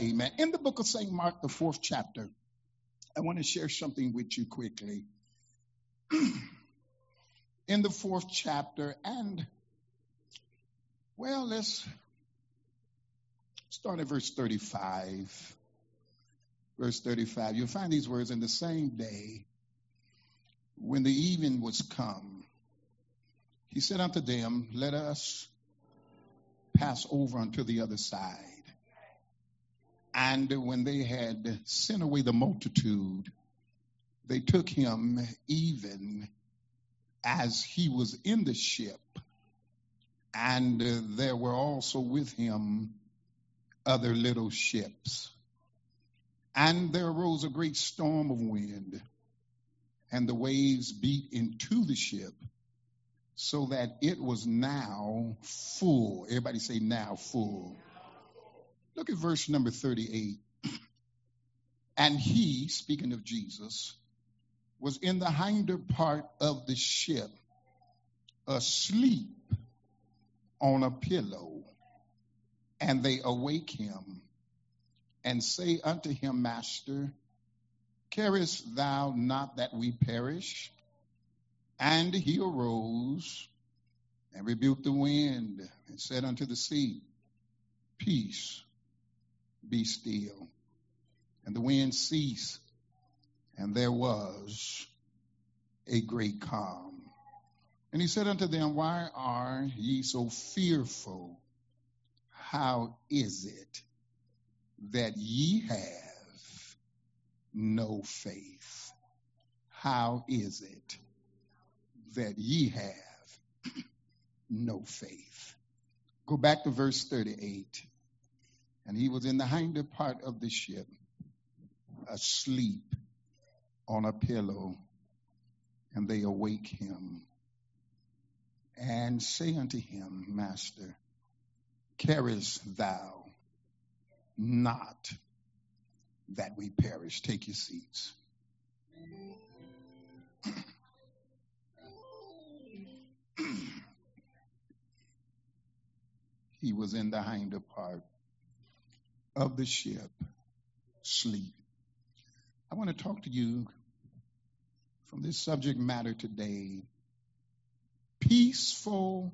Amen. In the book of St. Mark, the fourth chapter, I want to share something with you quickly. In the fourth chapter, and well, let's start at verse 35. Verse 35. You'll find these words in the same day when the evening was come. He said unto them, Let us pass over unto the other side. And when they had sent away the multitude, they took him even as he was in the ship. And there were also with him other little ships. And there arose a great storm of wind, and the waves beat into the ship, so that it was now full. Everybody say, now full. Look at verse number 38. And he, speaking of Jesus, was in the hinder part of the ship, asleep on a pillow. And they awake him and say unto him, Master, carest thou not that we perish? And he arose and rebuked the wind and said unto the sea, Peace, be still. And the wind ceased, and there was a great calm. And he said unto them, Why are ye so fearful? How is it that ye have no faith? How is it that ye have no faith? Go back to verse 38. And he was in the hinder part of the ship, asleep on a pillow. And they awake him and say unto him, Master, carest thou not that we perish? Take your seats. he was in the hinder part of the ship, sleep. I want to talk to you from this subject matter today peaceful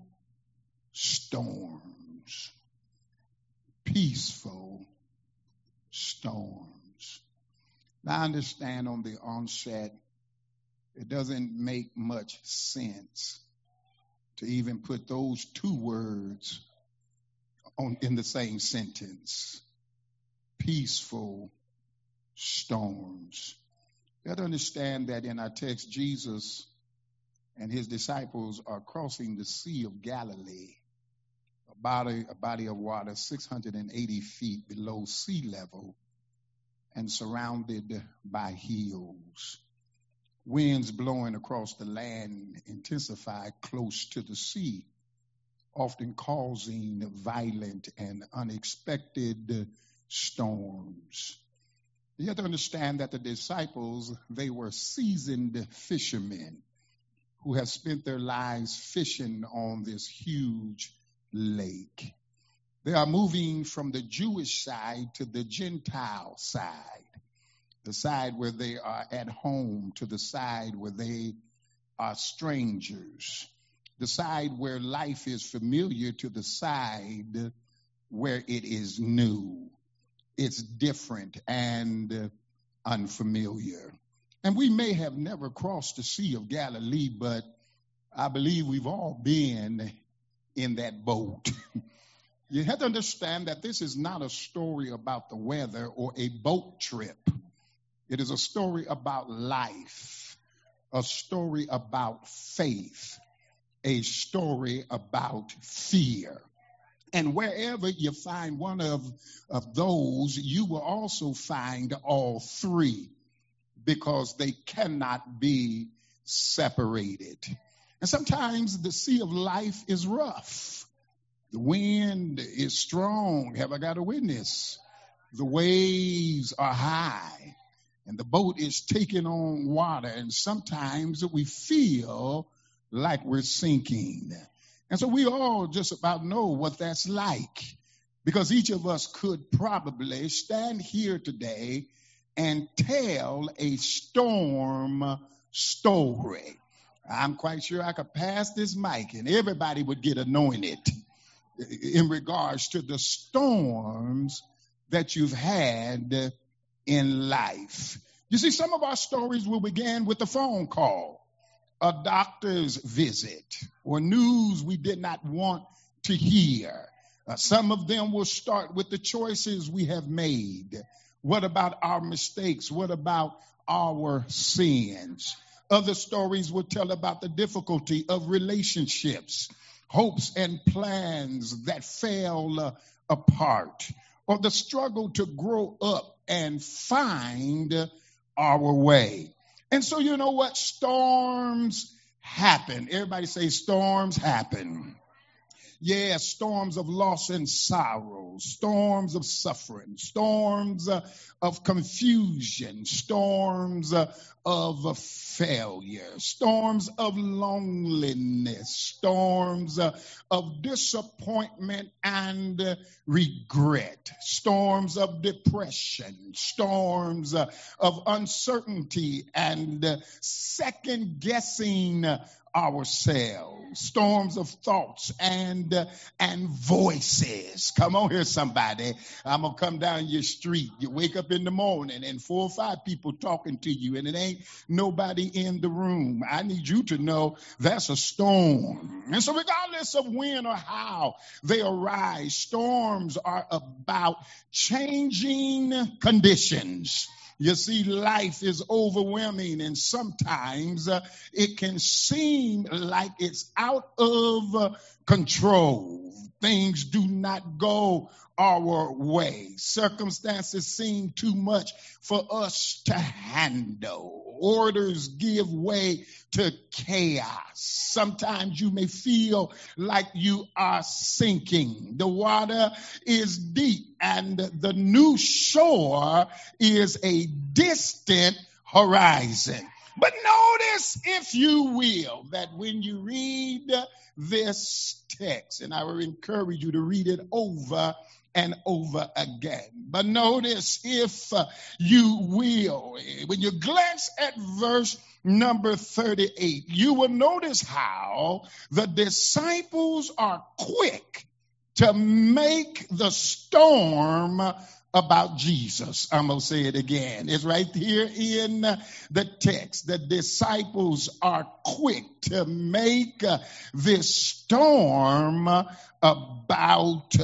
storms. Peaceful storms. Now, I understand on the onset, it doesn't make much sense to even put those two words on, in the same sentence peaceful storms. You have to understand that in our text, Jesus and his disciples are crossing the Sea of Galilee, a body, a body of water 680 feet below sea level and surrounded by hills. Winds blowing across the land intensify close to the sea, often causing violent and unexpected storms. You have to understand that the disciples, they were seasoned fishermen who have spent their lives fishing on this huge lake. They are moving from the Jewish side to the Gentile side, the side where they are at home to the side where they are strangers, the side where life is familiar to the side where it is new it's different and unfamiliar. And we may have never crossed the Sea of Galilee, but I believe we've all been in that boat. you have to understand that this is not a story about the weather or a boat trip. It is a story about life, a story about faith, a story about fear. And wherever you find one of, of those, you will also find all three because they cannot be separated. And sometimes the sea of life is rough. The wind is strong. Have I got a witness? The waves are high and the boat is taking on water. And sometimes we feel like we're sinking. And so we all just about know what that's like Because each of us could probably stand here today and tell a storm story. I'm quite sure I could pass this mic and everybody would get anointed in regards to the storms that you've had in life. You see, some of our stories will begin with a phone call, a doctor's visit, or news we did not want to hear. Uh, some of them will start with the choices we have made. What about our mistakes? What about our sins? Other stories will tell about the difficulty of relationships, hopes and plans that fell uh, apart, or the struggle to grow up and find our way. And so, you know what? Storms happen. Everybody say, storms happen. Yeah, storms of loss and sorrow, storms of suffering, storms uh, of confusion, storms uh, of failure, storms of loneliness, storms uh, of disappointment and regret, storms of depression, storms uh, of uncertainty and uh, second guessing ourselves, storms of thoughts and uh, and voices. Come on here, somebody. I'm gonna come down your street. You wake up in the morning and four or five people talking to you, and it ain't nobody in the room. I need you to know that's a storm. And so, regardless of when or how they arise, storms are about changing conditions. You see, life is overwhelming, and sometimes uh, it can seem like it's out of uh, control. Things do not go our way. Circumstances seem too much for us to handle. Orders give way to chaos. Sometimes you may feel like you are sinking. The water is deep and the new shore is a distant horizon. But notice, if you will, that when you read this text, and I would encourage you to read it over and over again. But notice, if uh, you will, when you glance at verse number 38, you will notice how the disciples are quick to make the storm about Jesus. I'm going to say it again. It's right here in the text. The disciples are quick to make this storm about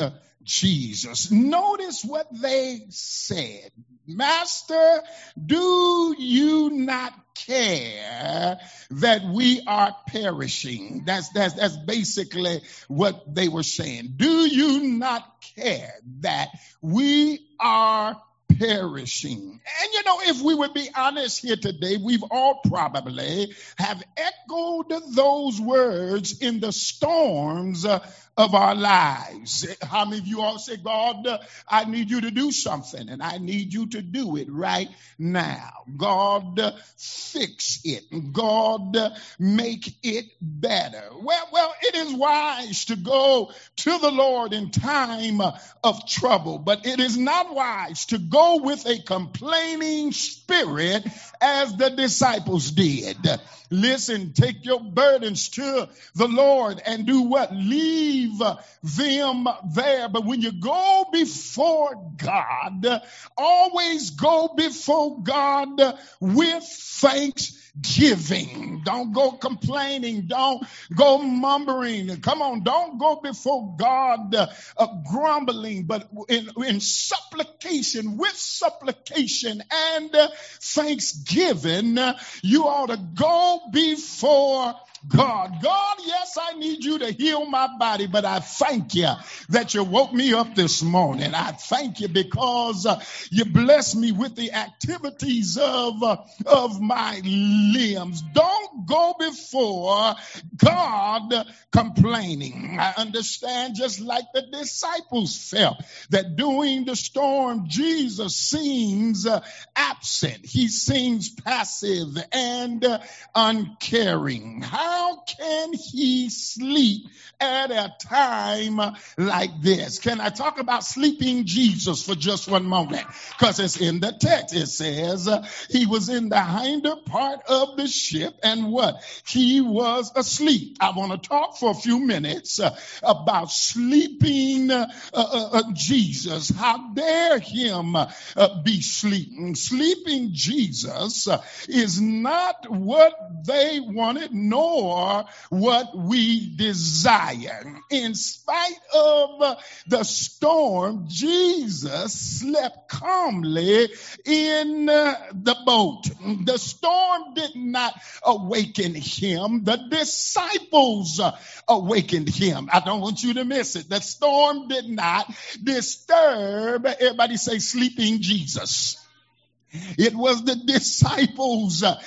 Jesus. Notice what they said. Master, do you not care that we are perishing? That's, that's, that's basically what they were saying. Do you not care that we are perishing. And you know, if we would be honest here today, we've all probably have echoed those words in the storms of our lives. How many of you all say, God, I need you to do something and I need you to do it right now. God, fix it. God, make it better. Well, well, it is wise to go to the Lord in time of trouble, but it is not wise to go with a complaining spirit as the disciples did. Listen, take your burdens to the Lord and do what? Leave them there. But when you go before God, always go before God with thanks giving. Don't go complaining. Don't go mumbling. Come on, don't go before God uh, uh, grumbling, but in, in supplication, with supplication and uh, thanksgiving, you ought to go before God. God, yes, I need you to heal my body, but I thank you that you woke me up this morning. I thank you because uh, you blessed me with the activities of, uh, of my limbs. Don't go before God complaining. I understand just like the disciples felt that during the storm, Jesus seems uh, absent. He seems passive and uh, uncaring. How how can he sleep at a time like this? Can I talk about sleeping Jesus for just one moment? Because it's in the text. It says uh, he was in the hinder part of the ship and what? He was asleep. I want to talk for a few minutes uh, about sleeping uh, uh, uh Jesus. How dare him uh, be sleeping? Sleeping Jesus is not what they wanted nor what we desire. In spite of the storm, Jesus slept calmly in the boat. The storm did not awaken him. The disciples awakened him. I don't want you to miss it. The storm did not disturb, everybody say sleeping Jesus. It was the disciples uh,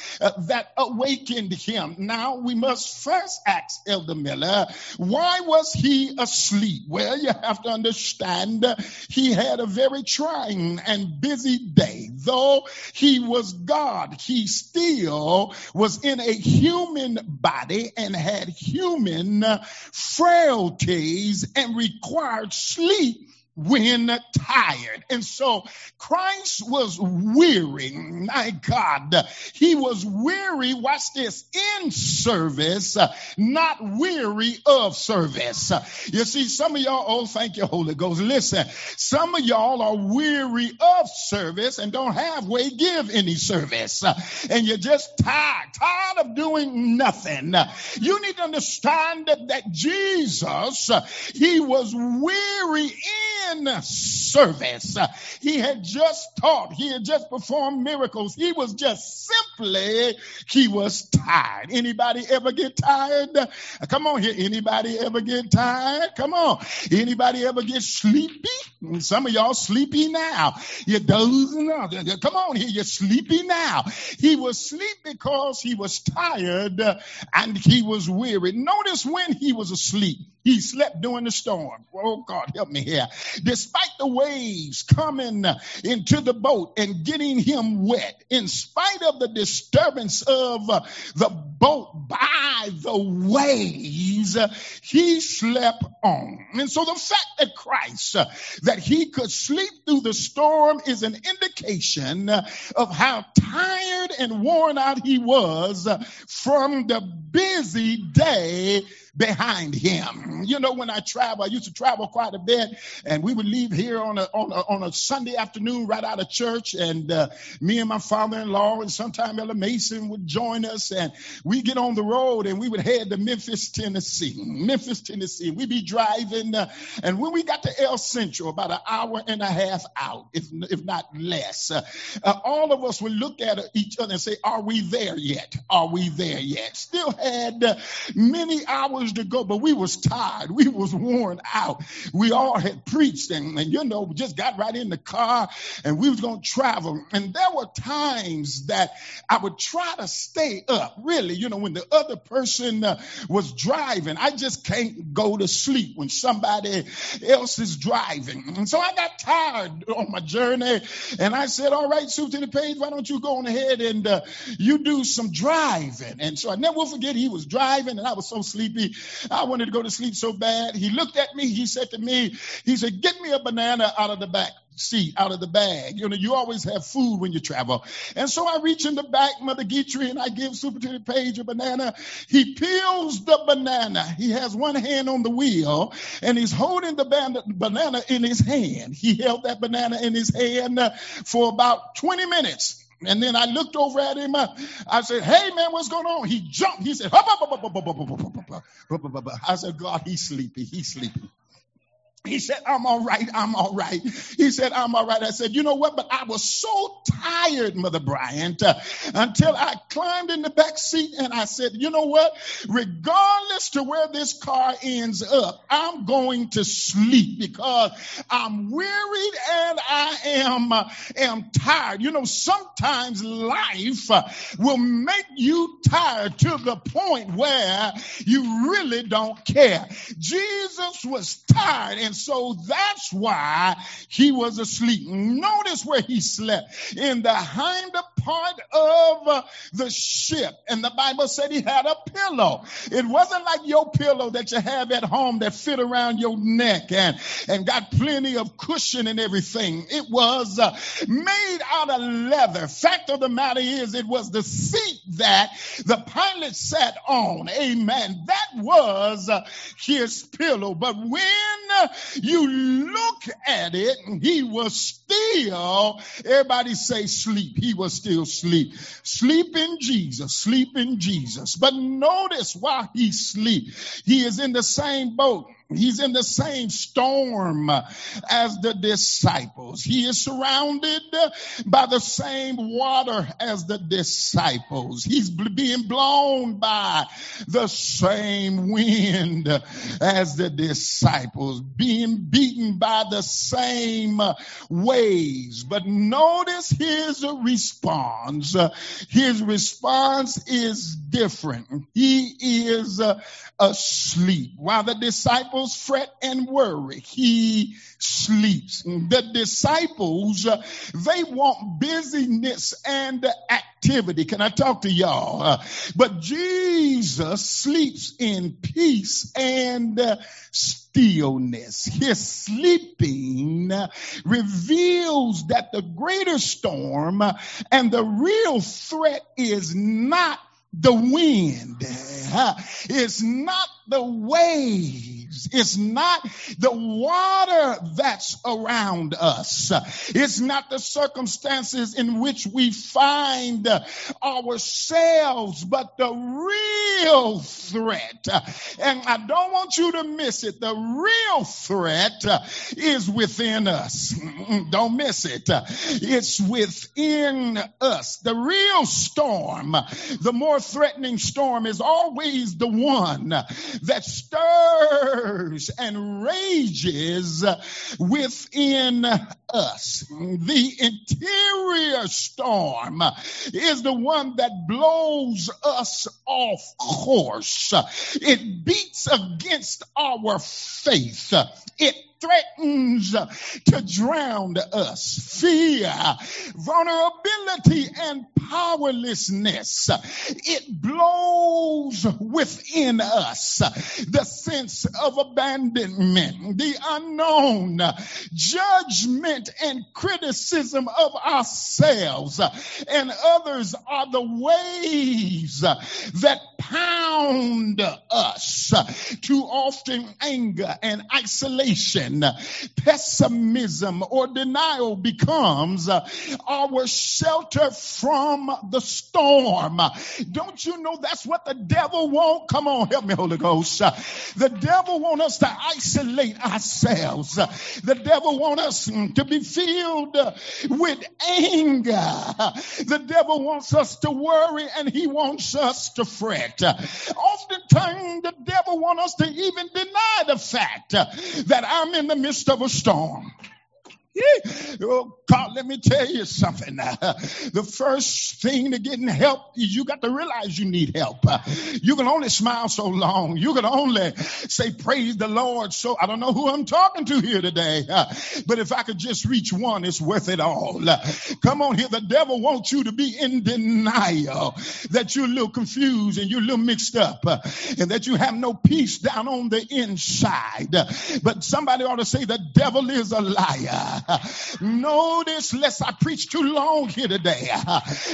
that awakened him. Now we must first ask Elder Miller, why was he asleep? Well, you have to understand uh, he had a very trying and busy day. Though he was God, he still was in a human body and had human uh, frailties and required sleep when tired. And so Christ was weary. My God, he was weary, watch this, in service, not weary of service. You see, some of y'all, oh, thank you, Holy Ghost. Listen, some of y'all are weary of service and don't have way give any service. And you're just tired, tired of doing nothing. You need to understand that, that Jesus, he was weary in service. He had just taught, he had just performed miracles. He was just simply, he was tired. Anybody ever get tired? Come on here. Anybody ever get tired? Come on. Anybody ever get sleepy? Some of y'all sleepy now. You're dozing off. Come on here. You're sleepy now. He was sleep because he was tired and he was weary. Notice when he was asleep. He slept during the storm. Oh God, help me here. Despite the waves coming into the boat and getting him wet, in spite of the disturbance of the boat by the waves, he slept on. And so the fact that Christ, that he could sleep through the storm is an indication of how tired and worn out he was from the busy day behind him. You know, when I travel, I used to travel quite a bit, and we would leave here on a on a, on a Sunday afternoon right out of church, and uh, me and my father-in-law and sometime Ella Mason would join us, and we get on the road and we would head to Memphis, Tennessee. Memphis, Tennessee. We'd be driving, uh, and when we got to El Centro, about an hour and a half out, if if not less, uh, uh all of us would look at each other and say, "Are we there yet? Are we there yet?" Still had uh, many hours to go, but we was tired. We was worn out. We all had preached and, and you know, just got right in the car and we was going to travel. And there were times that I would try to stay up, really, you know, when the other person uh, was driving. I just can't go to sleep when somebody else is driving. And so I got tired on my journey and I said, all right, Superintendent Page, why don't you go on ahead and uh, you do some driving? And so I never will forget he was driving and I was so sleepy. I wanted to go to sleep so bad. He looked at me. He said to me, he said, get me a banana out of the back seat out of the bag. You know, you always have food when you travel. And so I reach in the back, Mother Guitry, and I give Superintendent Page a banana. He peels the banana. He has one hand on the wheel and he's holding the banana in his hand. He held that banana in his hand uh, for about 20 minutes. And then I looked over at him. I said, Hey, man, what's going on? He jumped. He said, I said, God, he's sleepy. He's sleepy. He said, I'm all right. I'm all right. He said, I'm all right. I said, you know what? But I was so tired, Mother Bryant, uh, until I climbed in the back seat and I said, you know what? Regardless to where this car ends up, I'm going to sleep because I'm wearied and I am, uh, am tired. You know, sometimes life uh, will make you tired to the point where you really don't care. Jesus was tired and so that's why he was asleep. Notice where he slept in the hinder part of the ship. And the Bible said he had a pillow. It wasn't like your pillow that you have at home that fit around your neck and, and got plenty of cushion and everything. It was uh, made out of leather. Fact of the matter is, it was the seat that the pilot sat on. Amen. That was uh, his pillow. But when you look at it, he was still, everybody say sleep. He was still sleep. Sleep in Jesus. Sleep in Jesus. But notice why he sleep, he is in the same boat He's in the same storm as the disciples. He is surrounded by the same water as the disciples. He's being blown by the same wind as the disciples, being beaten by the same waves. But notice his response. His response is different. He is asleep. While the disciples fret and worry, he sleeps. The disciples, uh, they want busyness and activity. Can I talk to y'all? Uh, but Jesus sleeps in peace and uh, stillness. His sleeping reveals that the greater storm and the real threat is not the wind. It's not the It's not the water that's around us. It's not the circumstances in which we find ourselves, but the real threat. And I don't want you to miss it. The real threat is within us. Don't miss it. It's within us. The real storm, the more threatening storm is always the one that stirs and rages within us. The interior storm is the one that blows us off course. It beats against our faith. It threatens to drown us. Fear, vulnerability, and powerlessness. It blows within us the sense of abandonment, the unknown, judgment, and criticism of ourselves and others are the waves that pound us too often anger and isolation pessimism or denial becomes our shelter from the storm. Don't you know that's what the devil wants come on help me holy ghost. The devil want us to isolate ourselves. The devil want us to be filled with anger. The devil wants us to worry and he wants us to fret. Oftentimes, the devil wants us to even deny the fact that I'm in the midst of a storm. Oh, God, let me tell you something. The first thing to getting help is you got to realize you need help. You can only smile so long. You can only say, Praise the Lord. So I don't know who I'm talking to here today, but if I could just reach one, it's worth it all. Come on here. The devil wants you to be in denial that you're a little confused and you're a little mixed up and that you have no peace down on the inside. But somebody ought to say, The devil is a liar. Notice, lest I preach too long here today.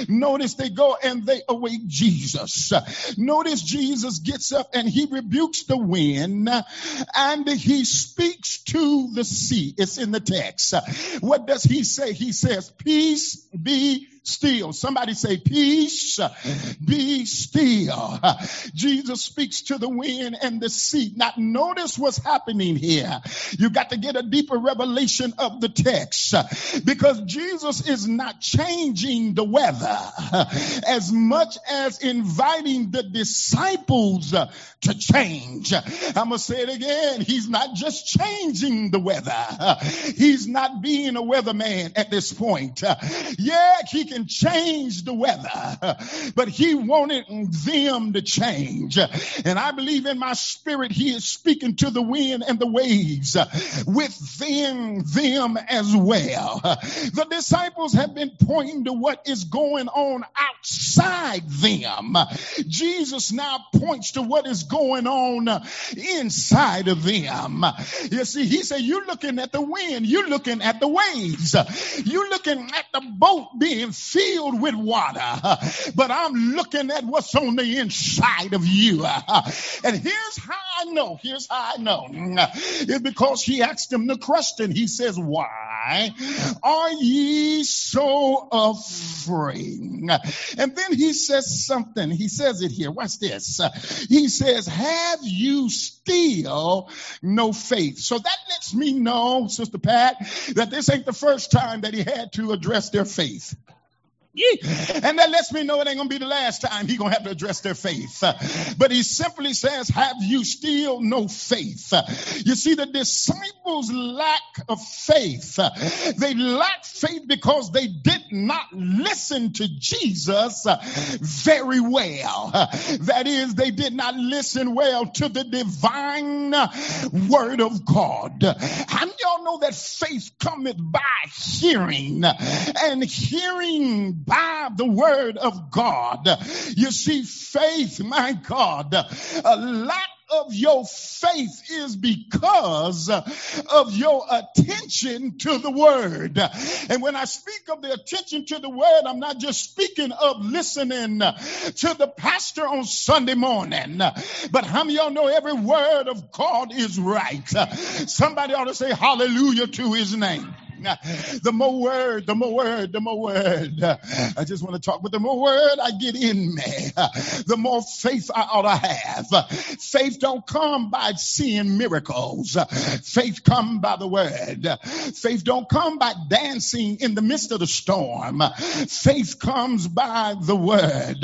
Notice they go and they awake Jesus. Notice Jesus gets up and he rebukes the wind and he speaks to the sea. It's in the text. What does he say? He says, Peace be still. Somebody say, Peace, be still. Jesus speaks to the wind and the sea. Now, notice what's happening here. You got to get a deeper revelation of the text because Jesus is not changing the weather as much as inviting the disciples to change. I'm going to say it again. He's not just changing the weather. He's not being a weatherman at this point. Yeah, he can change the weather, but he wanted them to change. And I believe in my spirit, he is speaking to the wind and the waves uh, within them as well. The disciples have been pointing to what is going on outside them. Jesus now points to what is going on inside of them. You see, he said, You're looking at the wind, you're looking at the waves, you're looking at the boat being filled with water, but I'm looking at what's on the inside of you. And here's how I know, here's how I know. Mm. It's because he asked him the question. He says, Why are ye so afraid? And then he says something. He says it here. Watch this. He says, Have you still no faith? So that lets me know, Sister Pat, that this ain't the first time that he had to address their faith. And that lets me know it ain't gonna be the last time he gonna have to address their faith. But he simply says, have you still no faith? You see, the disciples lack of faith. They lack faith because they did not listen to Jesus very well. That is, they did not listen well to the divine word of God. How And y'all know that faith cometh by hearing and hearing by the word of God. You see, faith, my God, a lack of your faith is because of your attention to the word. And when I speak of the attention to the word, I'm not just speaking of listening to the pastor on Sunday morning, but how many y'all know every word of God is right? Somebody ought to say hallelujah to his name. The more word, the more word, the more word. I just want to talk, but the more word I get in me, the more faith I ought to have. Faith don't come by seeing miracles. Faith come by the word. Faith don't come by dancing in the midst of the storm. Faith comes by the word.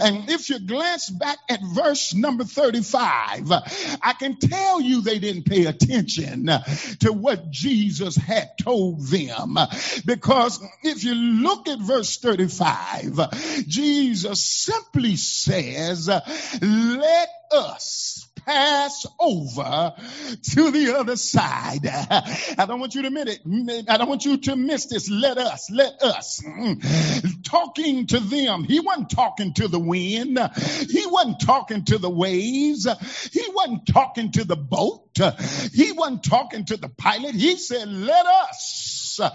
And if you glance back at verse number 35, I can tell you they didn't pay attention to what Jesus had told them. Because if you look at verse 35, Jesus simply says, let us pass over to the other side. I don't want you to miss it. I don't want you to miss this. Let us, let us. Talking to them. He wasn't talking to the wind. He wasn't talking to the waves. He wasn't talking to the boat. He wasn't talking to the pilot. He said, let us Uh,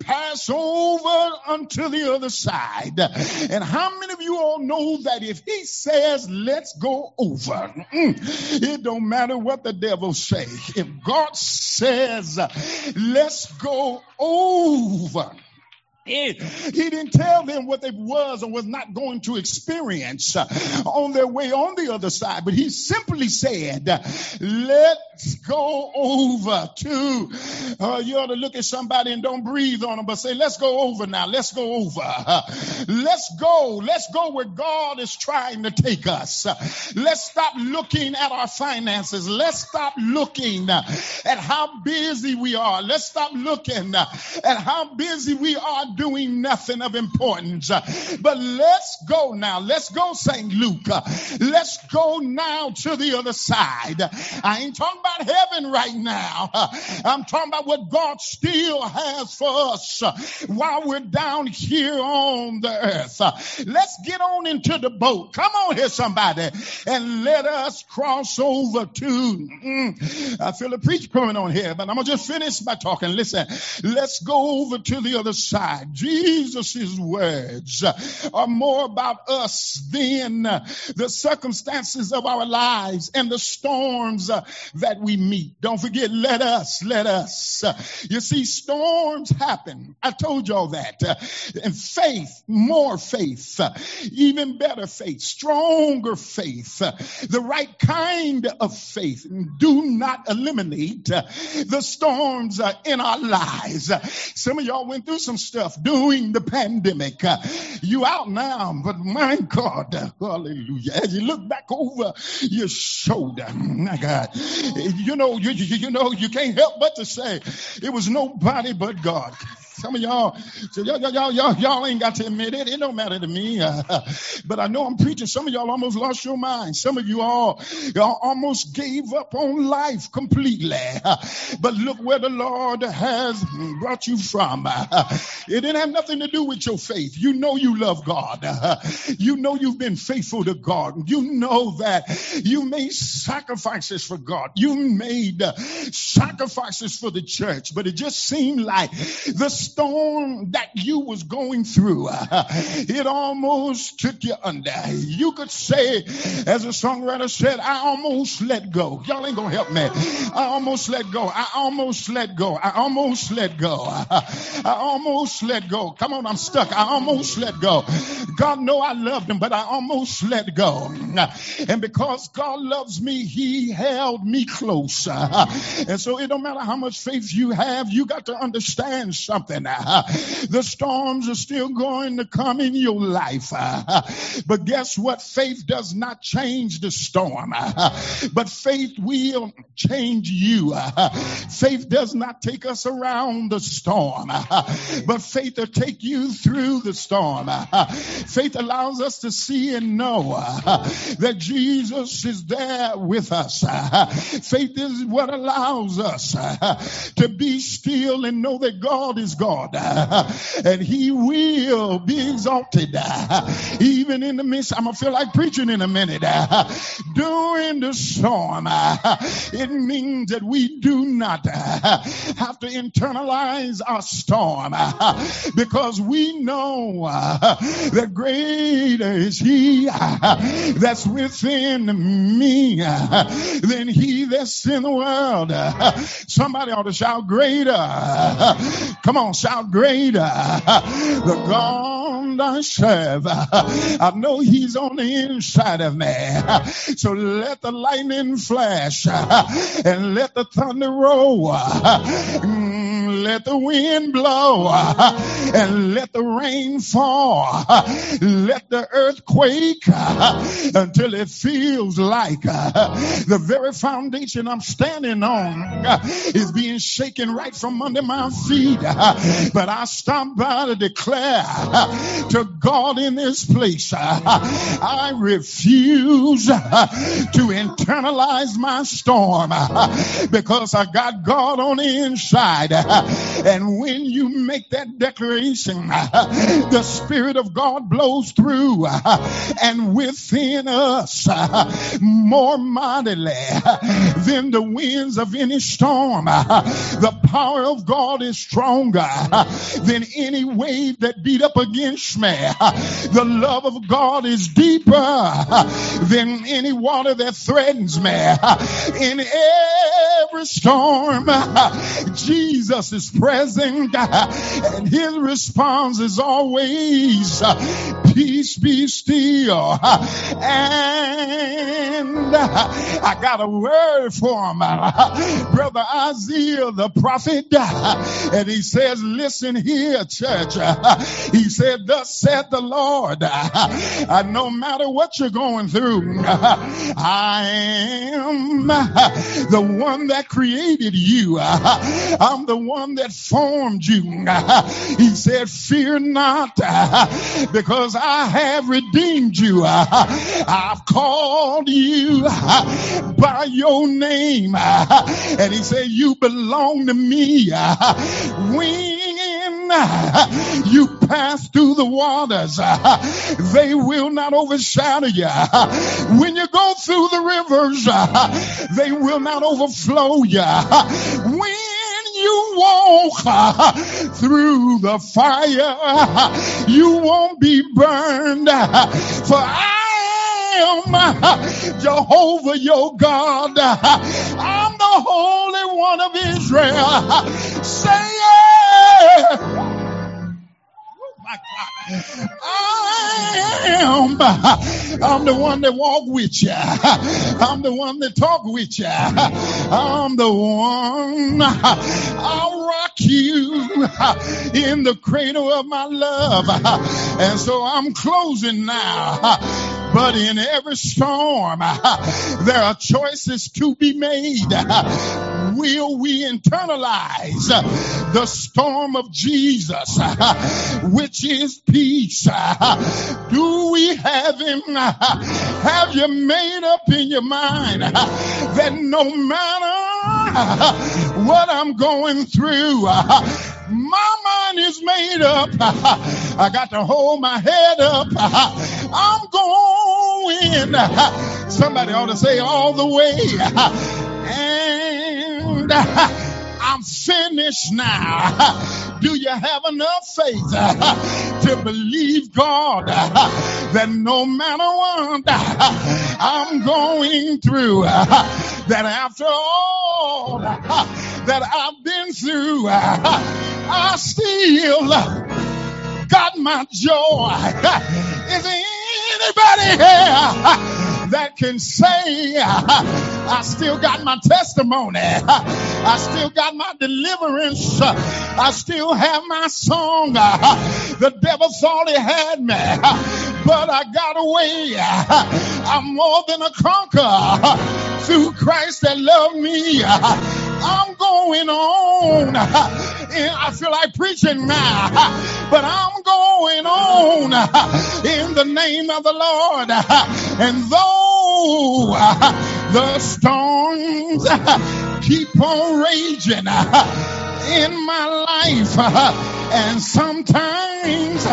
pass over unto the other side. And how many of you all know that if he says, let's go over, it don't matter what the devil say. If God says, let's go over, he, didn't tell them what they was or was not going to experience uh, on their way on the other side, but he simply said, let's go over to, uh, you ought to look at somebody and don't breathe on them, but say, let's go over now. Let's go over. Let's go. Let's go where God is trying to take us. Let's stop looking at our finances. Let's stop looking uh, at how busy we are. Let's stop looking uh, at how busy we are doing nothing of importance. But let's go now. Let's go, St. Luke. Let's go now to the other side. I ain't talking about heaven right now. I'm talking about what God still has for us while we're down here on the earth. Let's get on into the boat. Come on here, somebody, and let us cross over to. Mm, I feel a preach coming on here, but I'm gonna just finish by talking. Listen, let's go over to the other side. Jesus' words are more about us than the circumstances of our lives and the storms that we meet. Don't forget, let us, let us. You see, storms happen. I told y'all that. And faith, more faith, even better faith, stronger faith, the right kind of faith. Do not eliminate the storms in our lives. Some of y'all went through some stuff stuff during the pandemic. You out now, but my God, hallelujah. As you look back over your shoulder, my God, you know, you, you know, you can't help but to say it was nobody but God. Some of y'all, so y'all, y'all, y'all, y'all ain't got to admit it. It don't matter to me. but I know I'm preaching. Some of y'all almost lost your mind. Some of you all, y'all almost gave up on life completely. but look where the Lord has brought you from. It didn't have nothing to do with your faith. You know you love God. You know you've been faithful to God. You know that you made sacrifices for God. You made sacrifices for the church, but it just seemed like the storm that you was going through, it almost took you under. You could say, as a songwriter said, I almost let go. Y'all ain't gonna help me. I almost let go. I almost let go. I almost let go. I almost let go. Come on, I'm stuck. I almost let go. God know I loved him, but I almost let go. And because God loves me, he held me close. And so it don't matter how much faith you have, you got to understand something. The storms are still going to come in your life. But guess what? Faith does not change the storm, but faith will change you. Faith does not take us around the storm, but faith will take you through the storm. Faith allows us to see and know that Jesus is there with us. Faith is what allows us to be still and know that God is God and he will be exalted even in the midst. I'm going to feel like preaching in a minute. During the storm, it means that we do not have to internalize our storm because we know that greater is he that's within me than he that's in the world. Somebody ought to shout greater. Come on, shout greater. The God I serve. I know he's on the inside of me. So let the lightning flash and let the thunder roll. Let the wind blow and let the rain fall. Let the earth quake until it feels like the very foundation I'm standing on is being shaken right from under my feet. But I stop by to declare to God in this place, I refuse to internalize my storm because I got God on the inside. And when you make that declaration, the Spirit of God blows through and within us more mightily than the winds of any storm. The power of God is stronger than any wave that beat up against me. The love of God is deeper than any water that threatens me. In every storm, Jesus is present and his response is always peace be still. And I got a word for him. Brother Isaiah the prophet, and he says, listen here, church. He said, thus said the Lord, no matter what you're going through, I am the one that created you. I'm the one that formed you. He said, fear not because I have redeemed you. I've called you by your name. And he said, you belong to me. When you pass through the waters, they will not overshadow you. When you go through the rivers, they will not overflow you. When you walk uh, through the fire, you won't be burned. Uh, for I am uh, Jehovah your God. I'm the Holy One of Israel. Say it. Oh, Oh, I am. I'm the one that walk with you. I'm the one that talk with you. I'm the one. I'll rock you in the cradle of my love. And so I'm closing now. But in every storm, there are choices to be made will we internalize the storm of Jesus, which is peace? Do we have him? Have you made up in your mind that no matter what I'm going through, my mind is made up. I got to hold my head up. I'm going. Somebody ought to say all the way. And I'm finished now. Do you have enough faith to believe God that no matter what I'm going through, that after all that I've been through, I still got my joy. Is anybody here that can say I still got my testimony? I still got my deliverance. I still have my song. The devil thought he had me, but I got away. I'm more than a conqueror through Christ that loved me. I'm going on. I feel like preaching now, but I'm going on in the name of the Lord. And though the storms keep on raging in my life, and sometimes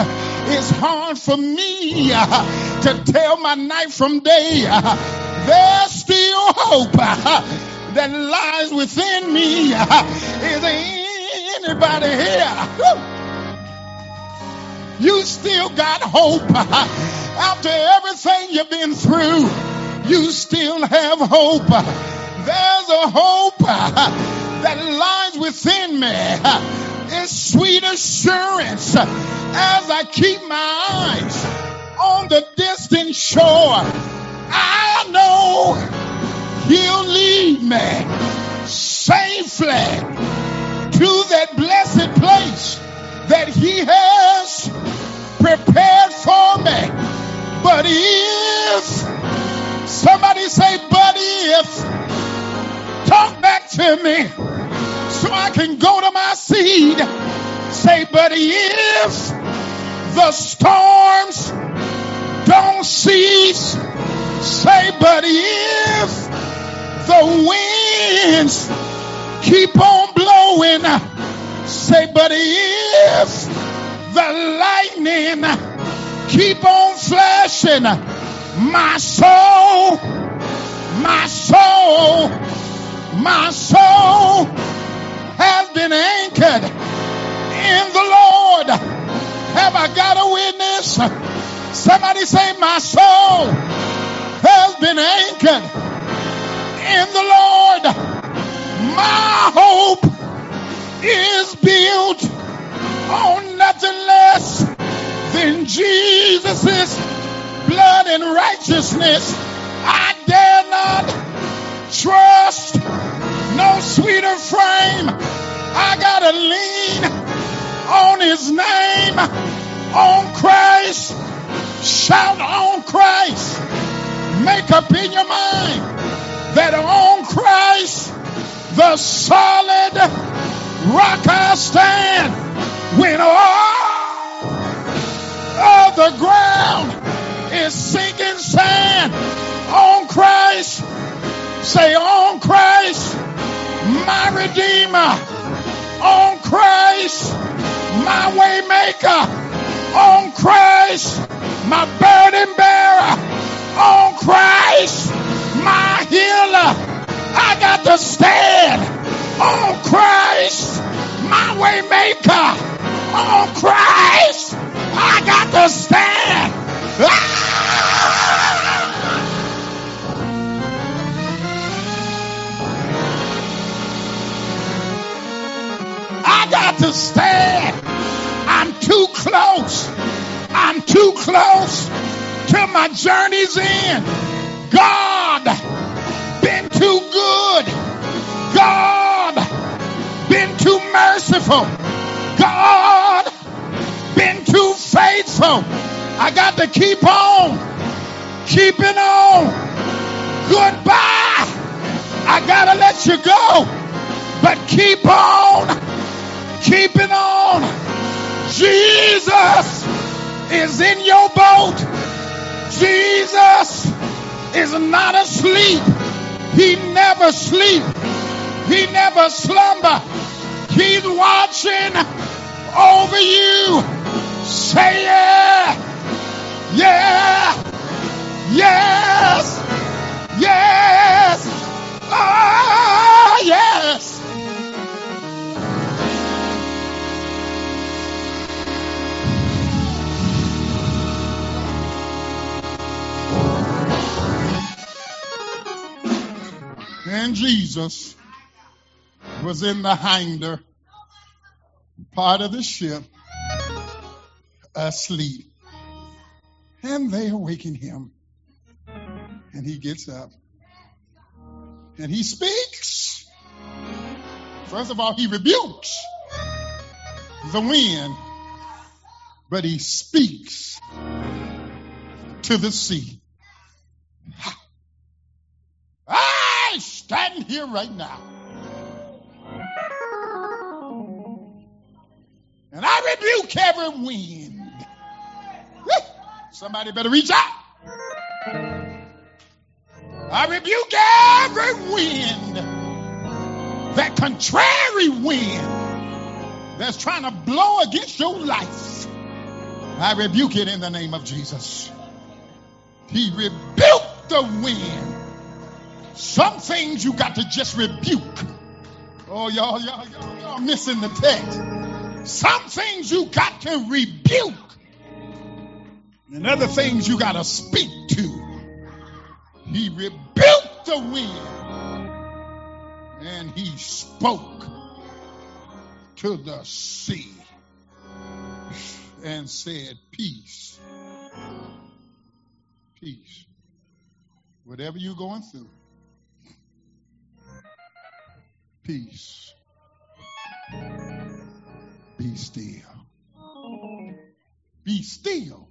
it's hard for me to tell my night from day. There's still hope that lies within me. Is there anybody here? You still got hope. After everything you've been through, you still have hope. There's a hope that lies within me. is sweet assurance as I keep my eyes on the distant shore. I know He'll lead me safely to that blessed place that He has prepared for me. But if somebody say, but if, talk back to me so I can go to my seed. Say, but if the storms don't cease, say, but if the winds keep on blowing. Say, but if the lightning keep on flashing, my soul, my soul, my soul has been anchored in the Lord. Have I got a witness? Somebody say, my soul has been anchored in the Lord. My hope is built on nothing less than Jesus' blood and righteousness. I dare not trust no sweeter frame. I gotta lean on his name, on Christ. Shout on Christ. Make up in your mind that on Christ, the solid rock I stand, when all of the ground is sinking sand, on Christ, say on Christ, my Redeemer, on Christ, my Waymaker, on Christ, my burden bearer, on Christ my healer. I got to stand on Christ, my Waymaker. On Christ, I got to stand. Ah! To stand. I'm too close. I'm too close to my journey's end. God been too good. God been too merciful. God been too faithful. I got to keep on keeping on. Goodbye. I gotta let you go. But keep on keeping on. Jesus is in your boat. Jesus is not asleep. He never sleep. He never slumber. He's watching over you. Say yeah. Yeah. Yes. Yes. Ah, yes. And Jesus was in the hinder part of the ship asleep. And they awaken him. And he gets up. And he speaks. First of all, he rebukes the wind, but he speaks to the sea. I stand here right now. And I rebuke every wind. Somebody better reach out. I rebuke every wind, that contrary wind that's trying to blow against your life. I rebuke it in the name of Jesus. He rebuked the wind. Some things you got to just rebuke. Oh, y'all, y'all, y'all, y'all missing the text. Some things you got to rebuke. And other things you got to speak to. He rebuked the wind and he spoke to the sea and said, Peace. Peace. Whatever you're going through, peace. Be still. Be still.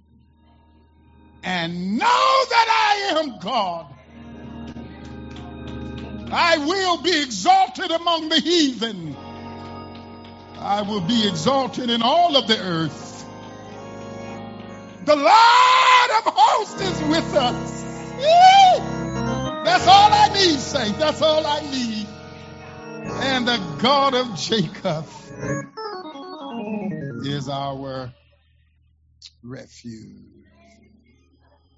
And know that I am God. I will be exalted among the heathen. I will be exalted in all of the earth. The Lord of hosts is with us. That's all I need, saint. That's all I need. And the God of Jacob is our refuge.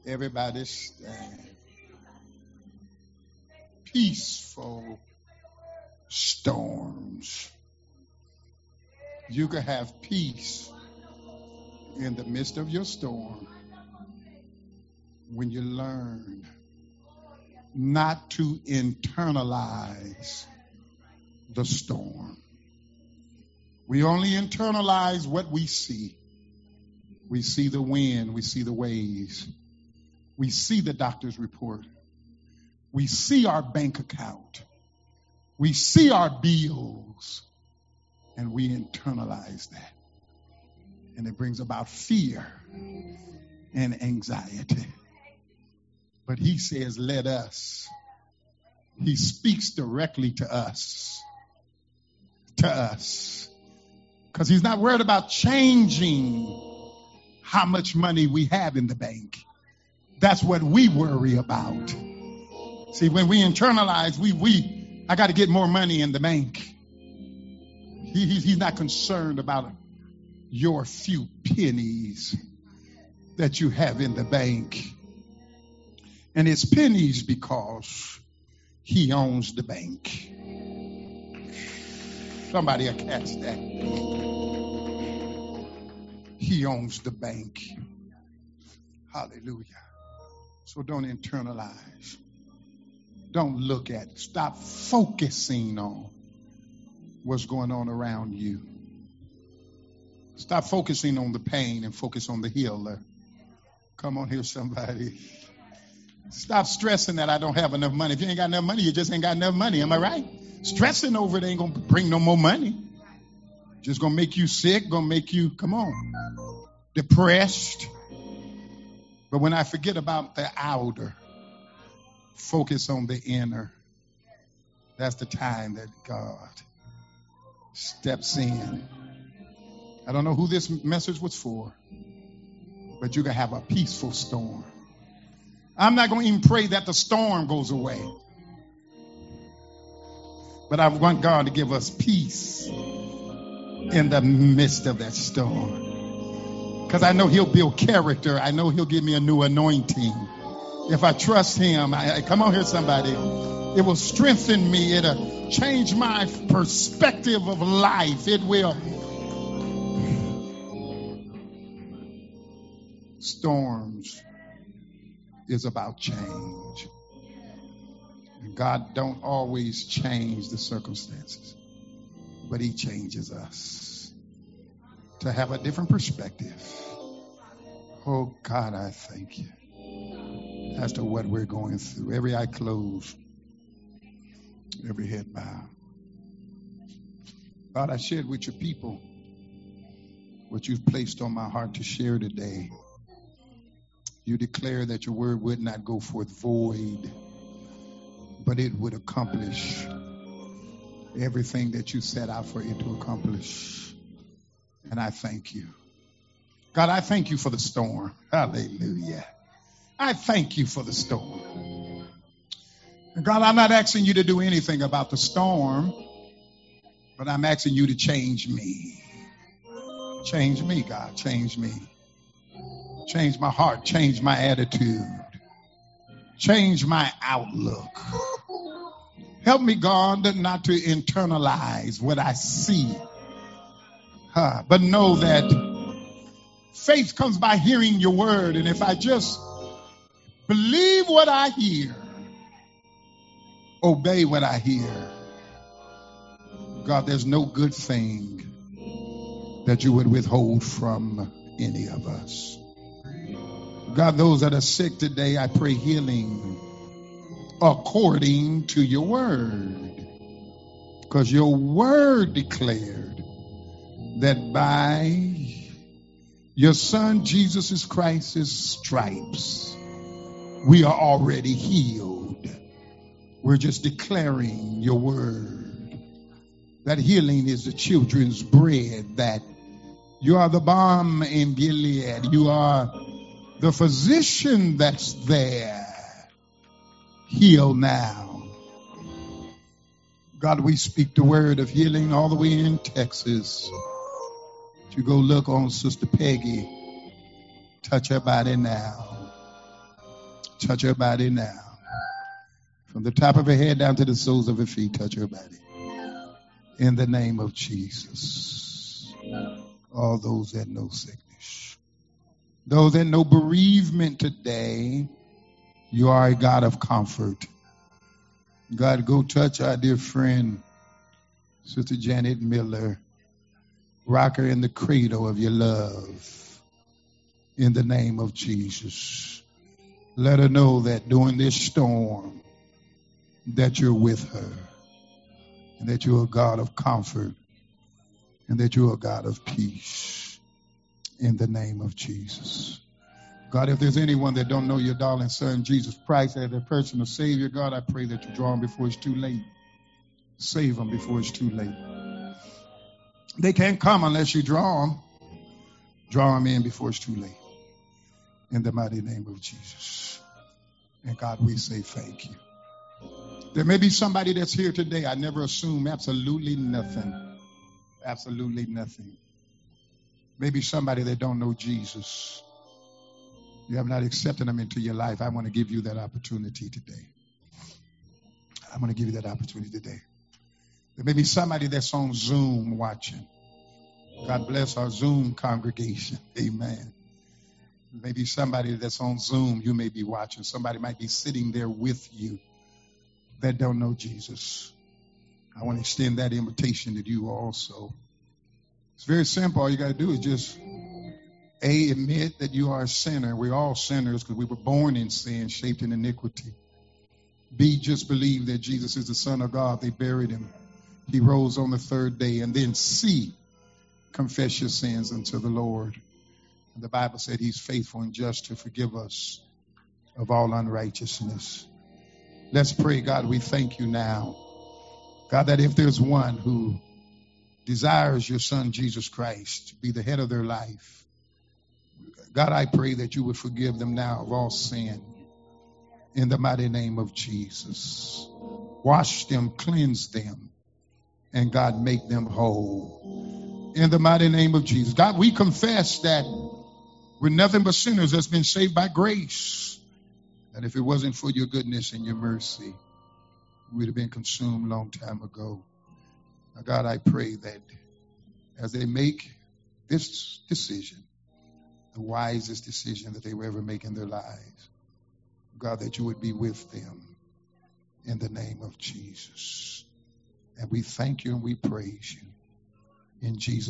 Everybody stand. Peaceful storms. You can have peace in the midst of your storm when you learn not to internalize the storm. We only internalize what we see. We see the wind, we see the waves, we see the doctor's report, we see our bank account, we see our bills, and we internalize that. And it brings about fear and anxiety. But he says, let us. He speaks directly to us. To us. Because he's not worried about changing how much money we have in the bank. That's what we worry about. See, when we internalize, we, we, I got to get more money in the bank. He, he's not concerned about your few pennies that you have in the bank. And it's pennies because he owns the bank. Somebody will catch that. He owns the bank. Hallelujah. So don't internalize. Don't look at. Stop focusing on what's going on around you. Stop focusing on the pain and focus on the healer. Come on here, somebody. Stop stressing that I don't have enough money. If you ain't got enough money, you just ain't got enough money. Am I right? Stressing over it ain't gonna bring no more money. Just gonna make you sick, gonna make you, come on, depressed. But when I forget about the outer, focus on the inner, that's the time that God steps in. I don't know who this message was for, but you can have a peaceful storm. I'm not going to even pray that the storm goes away. But I want God to give us peace in the midst of that storm. Because I know He'll build character. I know He'll give me a new anointing. If I trust Him, I, come on here, somebody. It will strengthen me. It'll change my perspective of life. It will. Storms is about change. And God don't always change the circumstances, but he changes us to have a different perspective. Oh God, I thank you as to what we're going through. Every eye closed, every head bowed. God, I shared with your people what you've placed on my heart to share today. You declare that your word would not go forth void, but it would accomplish everything that you set out for it to accomplish. And I thank you. God, I thank you for the storm. Hallelujah. I thank you for the storm. God, I'm not asking you to do anything about the storm, but I'm asking you to change me. Change me, God. Change me. Change my heart. Change my attitude. Change my outlook. Help me, God, not to internalize what I see, huh, but know that faith comes by hearing your word. And if I just Believe what I hear. Obey what I hear. God, there's no good thing that you would withhold from any of us. God, those that are sick today, I pray healing according to your word. Because your word declared that by your son Jesus Christ's stripes, we are already healed. We're just declaring your word. That healing is the children's bread, that you are the balm in Gilead. You are the physician that's there. Heal now. God, we speak the word of healing all the way in Texas. To go look on Sister Peggy. Touch her body now. Touch her body now. From the top of her head down to the soles of her feet, touch her body. In the name of Jesus. All those that know sickness. Those that know bereavement today, you are a God of comfort. God, go touch our dear friend, Sister Janet Miller. Rock her in the cradle of your love. In the name of Jesus. Let her know that during this storm, that you're with her, and that you're a God of comfort, and that you're a God of peace. In the name of Jesus. God, if there's anyone that don't know your darling son, Jesus Christ, as their personal Savior, God, I pray that you draw them before it's too late. Save them before it's too late. They can't come unless you draw them. Draw them in before it's too late in the mighty name of Jesus. And God, we say thank you. There may be somebody that's here today. I never assume absolutely nothing. Absolutely nothing. Maybe somebody that don't know Jesus. You have not accepted them into your life. I want to give you that opportunity today. I'm going to give you that opportunity today. There may be somebody that's on Zoom watching. God bless our Zoom congregation. Amen. Maybe somebody that's on Zoom, you may be watching. Somebody might be sitting there with you that don't know Jesus. I want to extend that invitation to you also. It's very simple. All you got to do is just A, admit that you are a sinner. We're all sinners because we were born in sin, shaped in iniquity. B, just believe that Jesus is the Son of God. They buried him. He rose on the third day. And then C, confess your sins unto the Lord. And the Bible said he's faithful and just to forgive us of all unrighteousness. Let's pray, God, we thank you now. God, that if there's one who desires your son Jesus Christ to be the head of their life. God, I pray that you would forgive them now of all sin in the mighty name of Jesus. Wash them, cleanse them, and God, make them whole. In the mighty name of Jesus. God, we confess that we're nothing but sinners that's been saved by grace. And if it wasn't for your goodness and your mercy, we'd have been consumed long time ago. Now, God, I pray that as they make this decision, the wisest decision that they will ever make in their lives, God, that you would be with them in the name of Jesus. And we thank you and we praise you in Jesus'